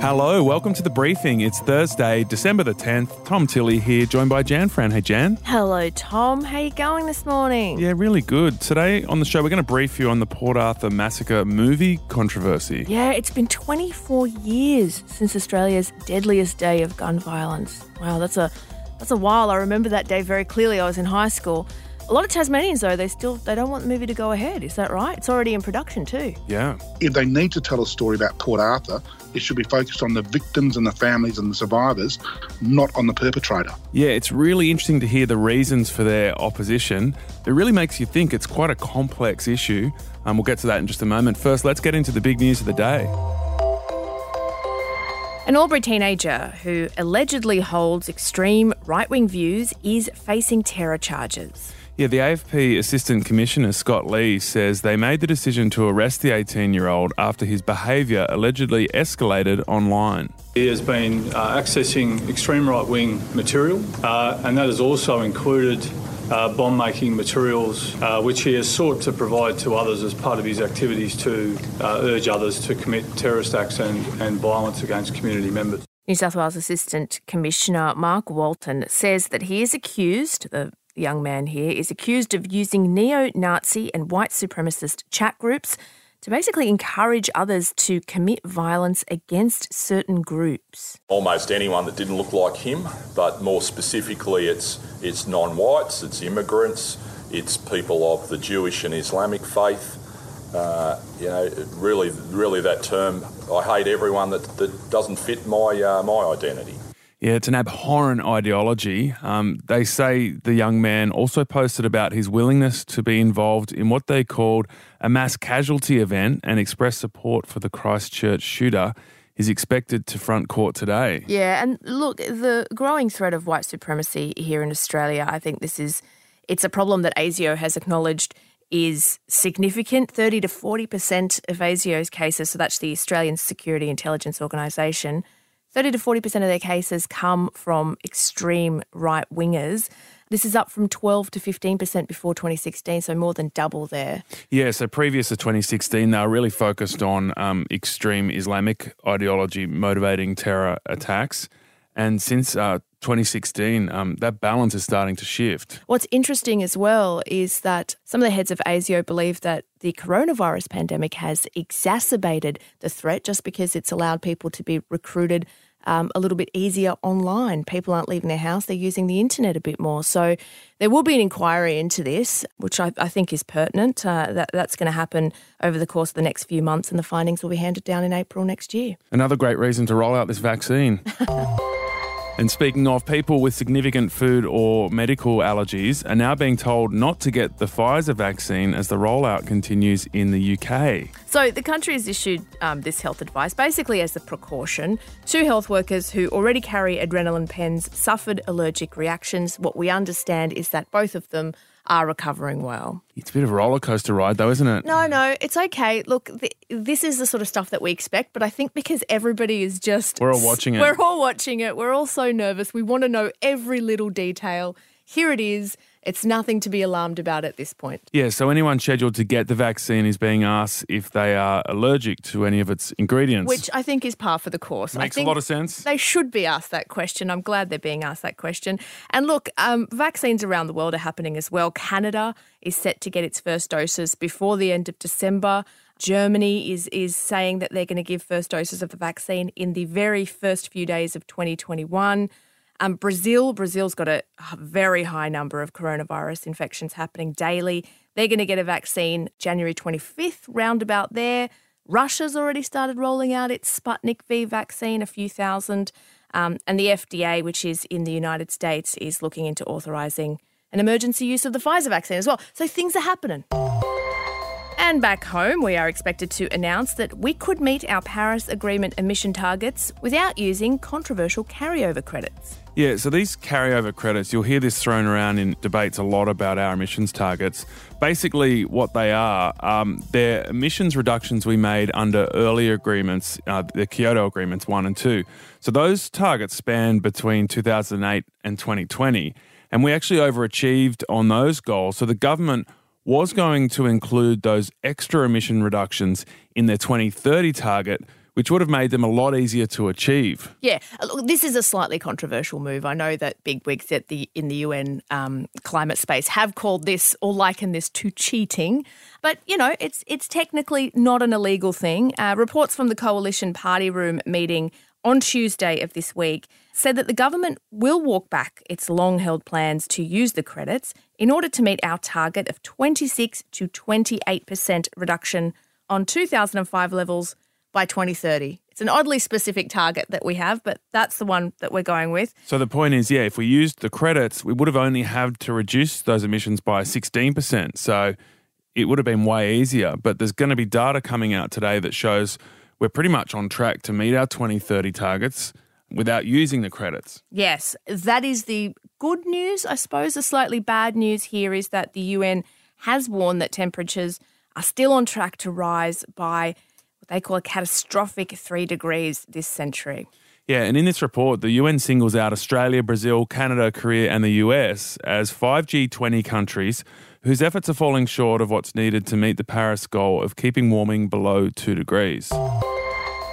Hello, welcome to the briefing. It's Thursday, December the 10th. Tom Tilley here, joined by Jan Fran. Hey, Jan. Hello, Tom. How you going this morning? Yeah, really good. Today on the show, we're going to brief you on the Port Arthur massacre movie controversy. Yeah, it's been 24 years since Australia's deadliest day of gun violence. Wow, that's a that's a while. I remember that day very clearly. I was in high school. A lot of Tasmanians, though, they still they don't want the movie to go ahead. Is that right? It's already in production too. Yeah. If they need to tell a story about Port Arthur, it should be focused on the victims and the families and the survivors, not on the perpetrator. Yeah, it's really interesting to hear the reasons for their opposition. It really makes you think it's quite a complex issue. Um, we'll get to that in just a moment. First, let's get into the big news of the day. An Albury teenager who allegedly holds extreme right wing views is facing terror charges. Yeah, the AFP Assistant Commissioner Scott Lee says they made the decision to arrest the 18 year old after his behaviour allegedly escalated online. He has been uh, accessing extreme right wing material, uh, and that has also included uh, bomb making materials, uh, which he has sought to provide to others as part of his activities to uh, urge others to commit terrorist acts and, and violence against community members. New South Wales Assistant Commissioner Mark Walton says that he is accused, the young man here is accused of using neo Nazi and white supremacist chat groups to basically encourage others to commit violence against certain groups. Almost anyone that didn't look like him, but more specifically, it's, it's non whites, it's immigrants, it's people of the Jewish and Islamic faith. Uh, you know, really, really, that term, I hate everyone that, that doesn't fit my, uh, my identity. Yeah, it's an abhorrent ideology. Um, they say the young man also posted about his willingness to be involved in what they called a mass casualty event and expressed support for the Christchurch shooter. Is expected to front court today. Yeah, and look, the growing threat of white supremacy here in Australia, I think this is it's a problem that ASIO has acknowledged is significant. 30 to 40% of ASIO's cases, so that's the Australian Security Intelligence Organisation, 30 to 40% of their cases come from extreme right wingers. This is up from 12 to 15% before 2016, so more than double there. Yeah, so previous to 2016, they were really focused on um, extreme Islamic ideology motivating terror attacks. And since uh, 2016, um, that balance is starting to shift. What's interesting as well is that some of the heads of ASIO believe that the coronavirus pandemic has exacerbated the threat just because it's allowed people to be recruited um, a little bit easier online. People aren't leaving their house, they're using the internet a bit more. So there will be an inquiry into this, which I, I think is pertinent. Uh, that, that's going to happen over the course of the next few months, and the findings will be handed down in April next year. Another great reason to roll out this vaccine. And speaking of, people with significant food or medical allergies are now being told not to get the Pfizer vaccine as the rollout continues in the UK. So, the country has issued um, this health advice basically as a precaution. Two health workers who already carry adrenaline pens suffered allergic reactions. What we understand is that both of them are recovering well. It's a bit of a roller coaster ride, though, isn't it? No, no, it's okay. Look, th- this is the sort of stuff that we expect, but I think because everybody is just. We're all watching it. We're all watching it. We're all so nervous. We want to know every little detail. Here it is. It's nothing to be alarmed about at this point. Yeah, so anyone scheduled to get the vaccine is being asked if they are allergic to any of its ingredients. Which I think is par for the course. Makes a lot of sense. They should be asked that question. I'm glad they're being asked that question. And look, um, vaccines around the world are happening as well. Canada is set to get its first doses before the end of December. Germany is is saying that they're going to give first doses of the vaccine in the very first few days of 2021. Um, Brazil, Brazil's got a very high number of coronavirus infections happening daily. They're going to get a vaccine January 25th, roundabout there. Russia's already started rolling out its Sputnik V vaccine, a few thousand. Um, and the FDA, which is in the United States, is looking into authorizing an emergency use of the Pfizer vaccine as well. So things are happening. And back home, we are expected to announce that we could meet our Paris Agreement emission targets without using controversial carryover credits. Yeah, so these carryover credits, you'll hear this thrown around in debates a lot about our emissions targets. Basically, what they are, um, they're emissions reductions we made under earlier agreements, uh, the Kyoto Agreements 1 and 2. So those targets span between 2008 and 2020. And we actually overachieved on those goals. So the government was going to include those extra emission reductions in their 2030 target, which would have made them a lot easier to achieve. Yeah, uh, look, this is a slightly controversial move. I know that big wigs at the in the UN um, climate space have called this or likened this to cheating, but you know it's it's technically not an illegal thing. Uh, reports from the coalition party room meeting on Tuesday of this week said that the government will walk back its long held plans to use the credits in order to meet our target of 26 to 28% reduction on 2005 levels by 2030. It's an oddly specific target that we have, but that's the one that we're going with. So the point is, yeah, if we used the credits, we would have only had to reduce those emissions by 16%. So it would have been way easier. But there's going to be data coming out today that shows we're pretty much on track to meet our 2030 targets without using the credits. Yes, that is the good news. I suppose the slightly bad news here is that the UN has warned that temperatures are still on track to rise by what they call a catastrophic three degrees this century. Yeah, and in this report, the UN singles out Australia, Brazil, Canada, Korea, and the US as five G20 countries whose efforts are falling short of what's needed to meet the Paris goal of keeping warming below 2 degrees.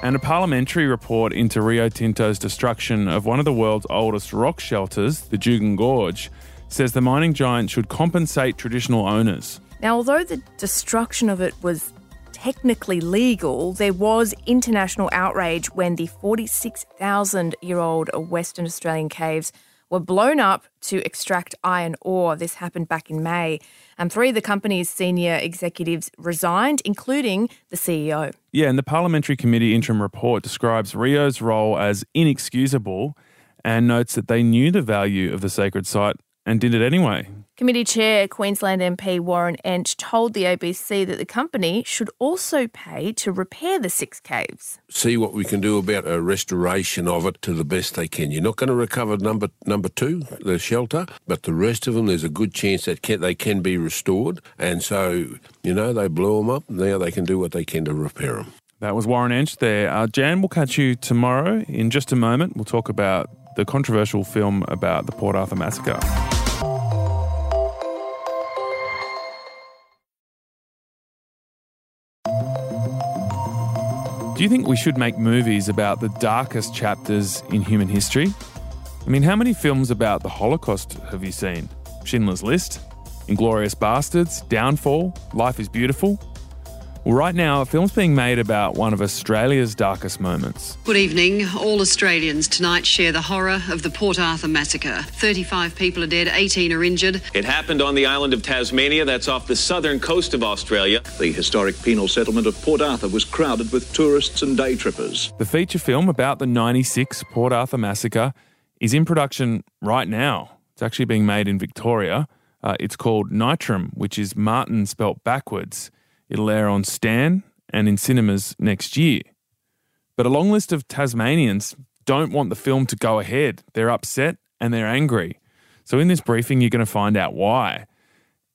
And a parliamentary report into Rio Tinto's destruction of one of the world's oldest rock shelters, the Juukan Gorge, says the mining giant should compensate traditional owners. Now, although the destruction of it was technically legal, there was international outrage when the 46,000 year old Western Australian caves were blown up to extract iron ore. This happened back in May. And three of the company's senior executives resigned, including the CEO. Yeah, and the Parliamentary Committee interim report describes Rio's role as inexcusable and notes that they knew the value of the sacred site and did it anyway. Committee Chair Queensland MP Warren Entsch told the ABC that the company should also pay to repair the six caves. See what we can do about a restoration of it to the best they can. You're not going to recover number number two, the shelter, but the rest of them, there's a good chance that can, they can be restored. And so, you know, they blew them up. Now they can do what they can to repair them. That was Warren Entsch there. Uh, Jan, we'll catch you tomorrow in just a moment. We'll talk about the controversial film about the Port Arthur massacre. Do you think we should make movies about the darkest chapters in human history? I mean, how many films about the Holocaust have you seen? Schindler's List, Inglourious Basterds, Downfall, Life is Beautiful? Well, right now, a film's being made about one of Australia's darkest moments. Good evening. All Australians tonight share the horror of the Port Arthur massacre. 35 people are dead, 18 are injured. It happened on the island of Tasmania, that's off the southern coast of Australia. The historic penal settlement of Port Arthur was crowded with tourists and day trippers. The feature film about the 96 Port Arthur massacre is in production right now. It's actually being made in Victoria. Uh, it's called Nitram, which is Martin spelt backwards. It'll air on Stan and in cinemas next year. But a long list of Tasmanians don't want the film to go ahead. They're upset and they're angry. So, in this briefing, you're going to find out why.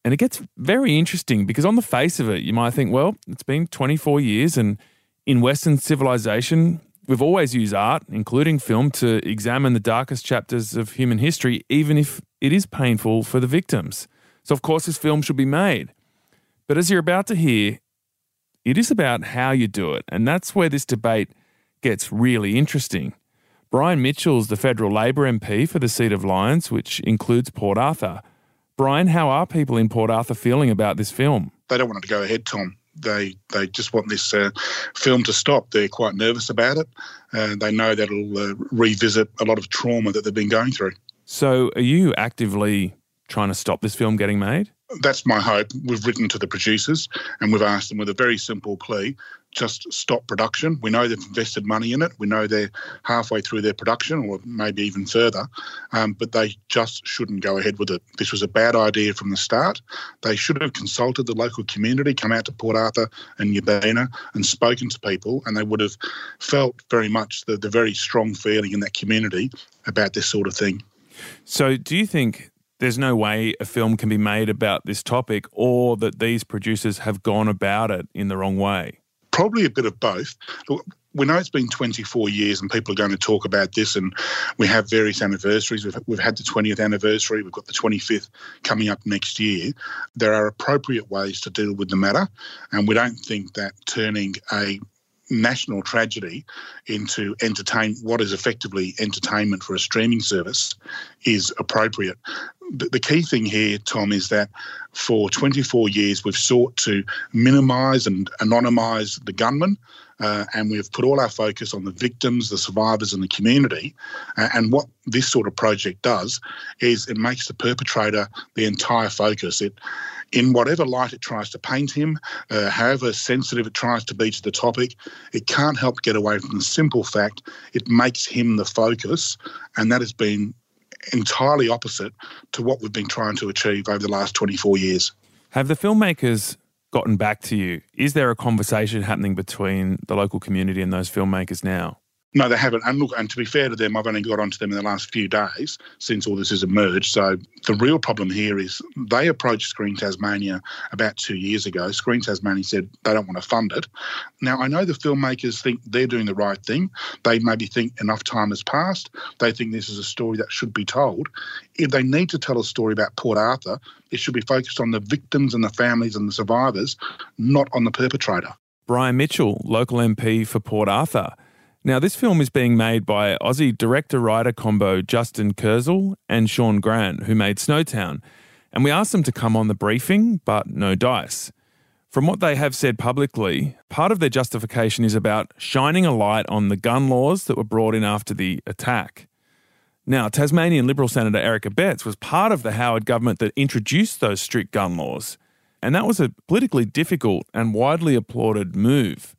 And it gets very interesting because, on the face of it, you might think, well, it's been 24 years, and in Western civilization, we've always used art, including film, to examine the darkest chapters of human history, even if it is painful for the victims. So, of course, this film should be made. But as you're about to hear, it is about how you do it. And that's where this debate gets really interesting. Brian Mitchell's the federal Labor MP for the seat of Lyons, which includes Port Arthur. Brian, how are people in Port Arthur feeling about this film? They don't want it to go ahead, Tom. They they just want this uh, film to stop. They're quite nervous about it, and they know that it'll uh, revisit a lot of trauma that they've been going through. So, are you actively trying to stop this film getting made? That's my hope. We've written to the producers and we've asked them with a very simple plea just stop production. We know they've invested money in it. We know they're halfway through their production or maybe even further, um, but they just shouldn't go ahead with it. This was a bad idea from the start. They should have consulted the local community, come out to Port Arthur and Nubeena and spoken to people, and they would have felt very much the, the very strong feeling in that community about this sort of thing. So, do you think there's no way a film can be made about this topic or that these producers have gone about it in the wrong way? Probably a bit of both. We know it's been 24 years and people are going to talk about this and we have various anniversaries. We've, we've had the 20th anniversary, we've got the 25th coming up next year. There are appropriate ways to deal with the matter and we don't think that turning a national tragedy into entertain what is effectively entertainment for a streaming service is appropriate. The, key thing here, Tom, is that for 24 years we've sought to minimise and anonymise the gunman. Uh, and we've put all our focus on the victims, the survivors, and the community. Uh, and what this sort of project does is it makes the perpetrator the entire focus. It in whatever light it tries to paint him, uh, however sensitive it tries to be to the topic, it can't help get away from the simple fact it makes him the focus, and that has been entirely opposite to what we've been trying to achieve over the last 24 years. Have the filmmakers gotten back to you? Is there a conversation happening between the local community and those filmmakers now? No, they haven't. And look, and to be fair to them, I've only got onto them in the last few days since all this has emerged. So the real problem here is they approached Screen Tasmania about two years ago. Screen Tasmania said they don't want to fund it. Now, I know the filmmakers think they're doing the right thing. They maybe think enough time has passed. They think this is a story that should be told. If they need to tell a story about Port Arthur, it should be focused on the victims and the families and the survivors, not on the perpetrator. Brian Mitchell, local MP for Port Arthur. Now, this film is being made by Aussie director writer combo Justin Kurzel and Shaun Grant, who made Snowtown. And we asked them to come on the briefing, but no dice. From what they have said publicly, part of their justification is about shining a light on the gun laws that were brought in after the attack. Now, Tasmanian Liberal Senator Eric Abetz was part of the Howard government that introduced those strict gun laws, and that was a politically difficult and widely applauded move.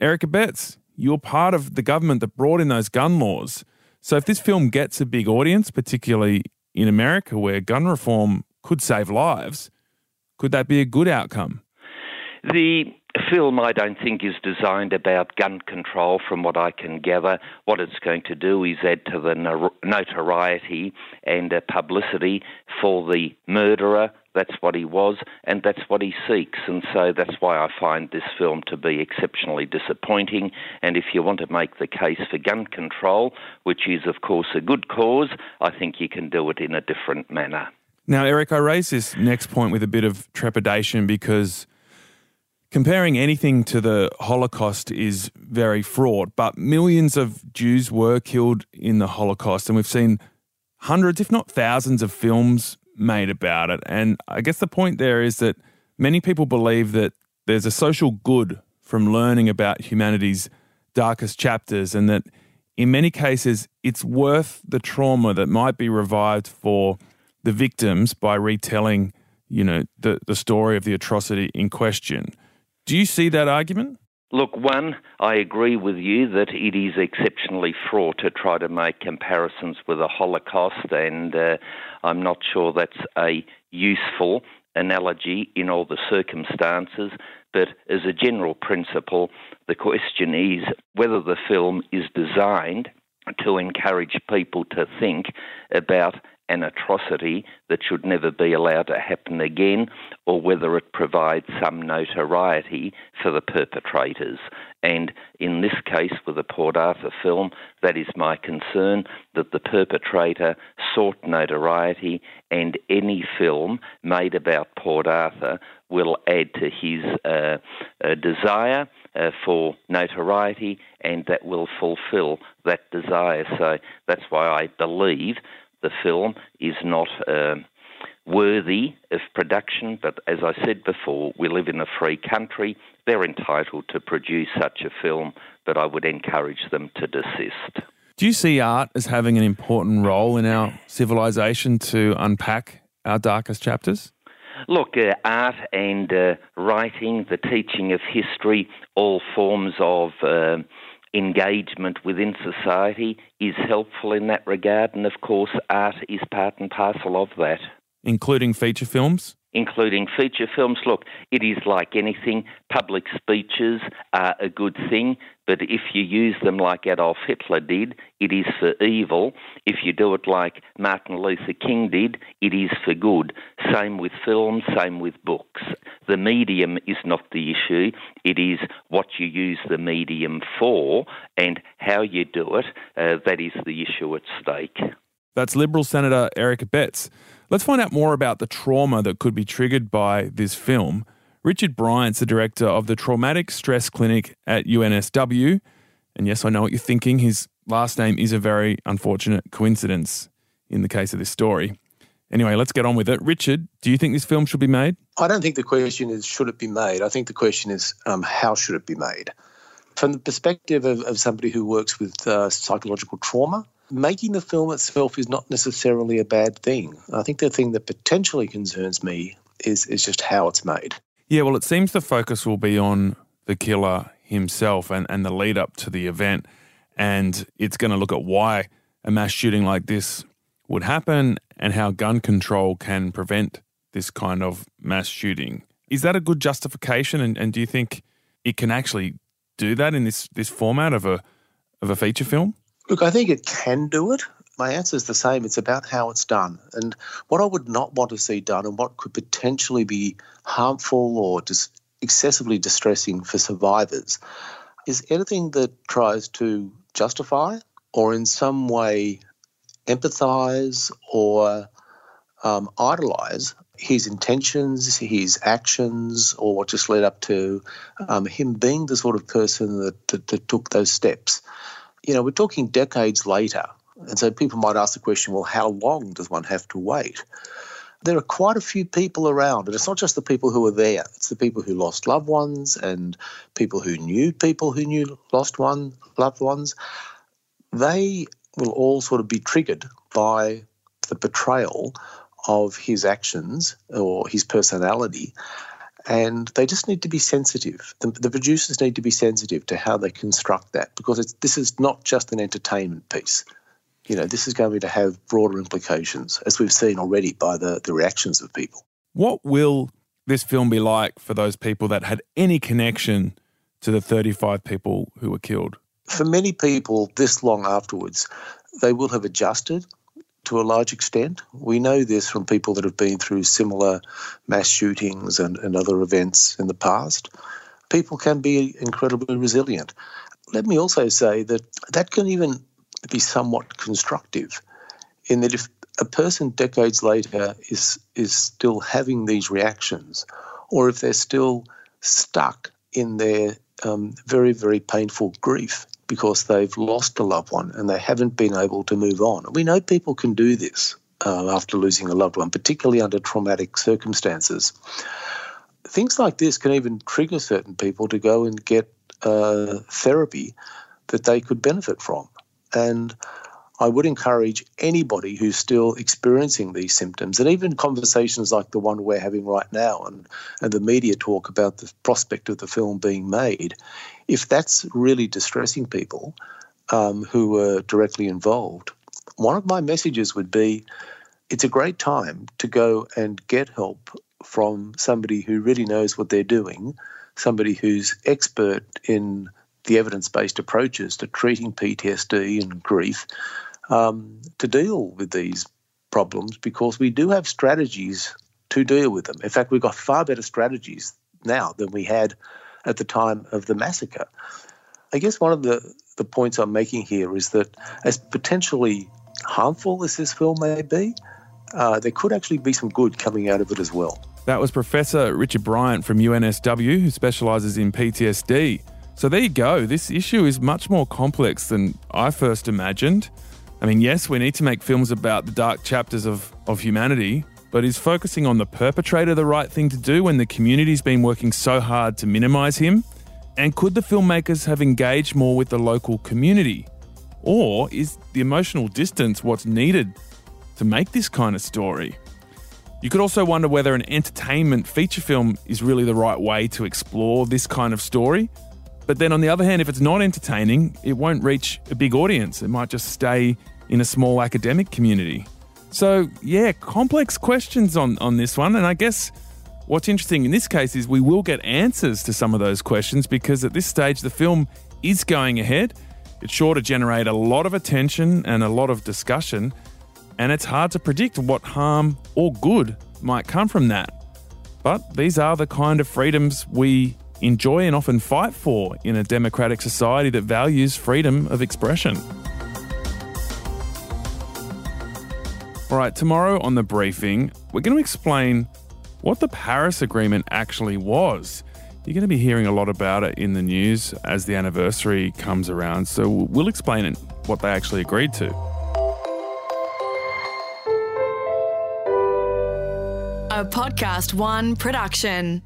Eric Abetz, you're part of the government that brought in those gun laws. So if this film gets a big audience, particularly in America where gun reform could save lives, could that be a good outcome? The film, I don't think, is designed about gun control from what I can gather. What it's going to do is add to the notoriety and publicity for the murderer. That's what he was, and that's what he seeks. And so that's why I find this film to be exceptionally disappointing. And if you want to make the case for gun control, which is, of course, a good cause, I think you can do it in a different manner. Now, Eric, I raise this next point with a bit of trepidation because Comparing anything to the Holocaust is very fraught, but millions of Jews were killed in the Holocaust, and we've seen hundreds, if not thousands, of films made about it. And I guess the point there is that many people believe that there's a social good from learning about humanity's darkest chapters, and that in many cases it's worth the trauma that might be revived for the victims by retelling, you know, the, the story of the atrocity in question. Do you see that argument? Look, one, I agree with you that it is exceptionally fraught to try to make comparisons with the Holocaust, and uh, I'm not sure that's a useful analogy in all the circumstances. But as a general principle, the question is whether the film is designed to encourage people to think about an atrocity that should never be allowed to happen again, or whether it provides some notoriety for the perpetrators. And in this case, with the Port Arthur film, that is my concern that the perpetrator sought notoriety, and any film made about Port Arthur will add to his uh, uh, desire. Uh, for notoriety, and that will fulfill that desire. So that's why I believe the film is not uh, worthy of production, but as I said before, we live in a free country. They're entitled to produce such a film, but I would encourage them to desist. Do you see art as having an important role in our civilization to unpack our darkest chapters? Look, uh, art and uh, writing, the teaching of history, all forms of uh, engagement within society is helpful in that regard, and of course, art is part and parcel of that. Including feature films? Including feature films. Look, it is like anything. Public speeches are a good thing, but if you use them like Adolf Hitler did, it is for evil. If you do it like Martin Luther King did, it is for good. Same with films, same with books. The medium is not the issue, it is what you use the medium for and how you do it. Uh, that is the issue at stake. That's Liberal Senator Eric Abetz. Let's find out more about the trauma that could be triggered by this film. Richard Bryant's the director of the Traumatic Stress Clinic at UNSW. And yes, I know what you're thinking. His last name is a very unfortunate coincidence in the case of this story. Anyway, let's get on with it. Richard, do you think this film should be made? I don't think the question is should it be made. I think the question is um, how should it be made? From the perspective of, of somebody who works with uh, psychological trauma, making the film itself is not necessarily a bad thing. I think the thing that potentially concerns me is, is just how it's made. Yeah, well, it seems the focus will be on the killer himself and, and the lead up to the event. And it's going to look at why a mass shooting like this would happen and how gun control can prevent this kind of mass shooting. Is that a good justification? And, and do you think it can actually do that in this, this format of a of a feature film? Look, I think it can do it. My answer is the same. It's about how it's done. And what I would not want to see done and what could potentially be harmful or just excessively distressing for survivors is anything that tries to justify or in some way empathize or um, idolize his intentions, his actions, or what just led up to um, him being the sort of person that, that, that took those steps. You know, we're talking decades later. And so people might ask the question well, how long does one have to wait? There are quite a few people around, and it's not just the people who are there, it's the people who lost loved ones and people who knew people who knew lost one loved ones. They will all sort of be triggered by the betrayal of his actions or his personality. And they just need to be sensitive. The, the producers need to be sensitive to how they construct that because this is not just an entertainment piece. You know, this is going to have broader implications, as we've seen already by the, the reactions of people. What will this film be like for those people that had any connection to the 35 people who were killed? For many people, this long afterwards, they will have adjusted to a large extent. We know this from people that have been through similar mass shootings and, and other events in the past. People can be incredibly resilient. Let me also say that that can even be somewhat constructive in that if a person decades later is is still having these reactions, or if they're still stuck in their um, very very painful grief, because they've lost a loved one and they haven't been able to move on. We know people can do this uh, after losing a loved one, particularly under traumatic circumstances. Things like this can even trigger certain people to go and get uh, therapy that they could benefit from. And I would encourage anybody who's still experiencing these symptoms, and even conversations like the one we're having right now, and, and the media talk about the prospect of the film being made, if that's really distressing people um, who were directly involved, one of my messages would be it's a great time to go and get help from somebody who really knows what they're doing, somebody who's expert in the evidence based approaches to treating PTSD and grief um, to deal with these problems because we do have strategies to deal with them. In fact, we've got far better strategies now than we had at the time of the massacre. I guess one of the, the points I'm making here is that as potentially harmful as this film may be, uh, there could actually be some good coming out of it as well. That was Professor Richard Bryant from UNSW, who specialises in PTSD. So there you go. This issue is much more complex than I first imagined. I mean, yes, we need to make films about the dark chapters of, of humanity, but is focusing on the perpetrator the right thing to do when the community's been working so hard to minimise him? And could the filmmakers have engaged more with the local community? Or is the emotional distance what's needed to make this kind of story? You could also wonder whether an entertainment feature film is really the right way to explore this kind of story. But then on the other hand, if it's not entertaining, it won't reach a big audience. It might just stay in a small academic community. So, yeah, complex questions on, on this one. And I guess what's interesting in this case is we will get answers to some of those questions because at this stage the film is going ahead. It's sure to generate a lot of attention and a lot of discussion, and it's hard to predict what harm or good might come from that. But these are the kind of freedoms we enjoy and often fight for in a democratic society that values freedom of expression. All right, tomorrow on the briefing, we're going to explain what the Paris Agreement actually was. You're going to be hearing a lot about it in the news as the anniversary comes around, so we'll explain it, what they actually agreed to. A Podcast One production.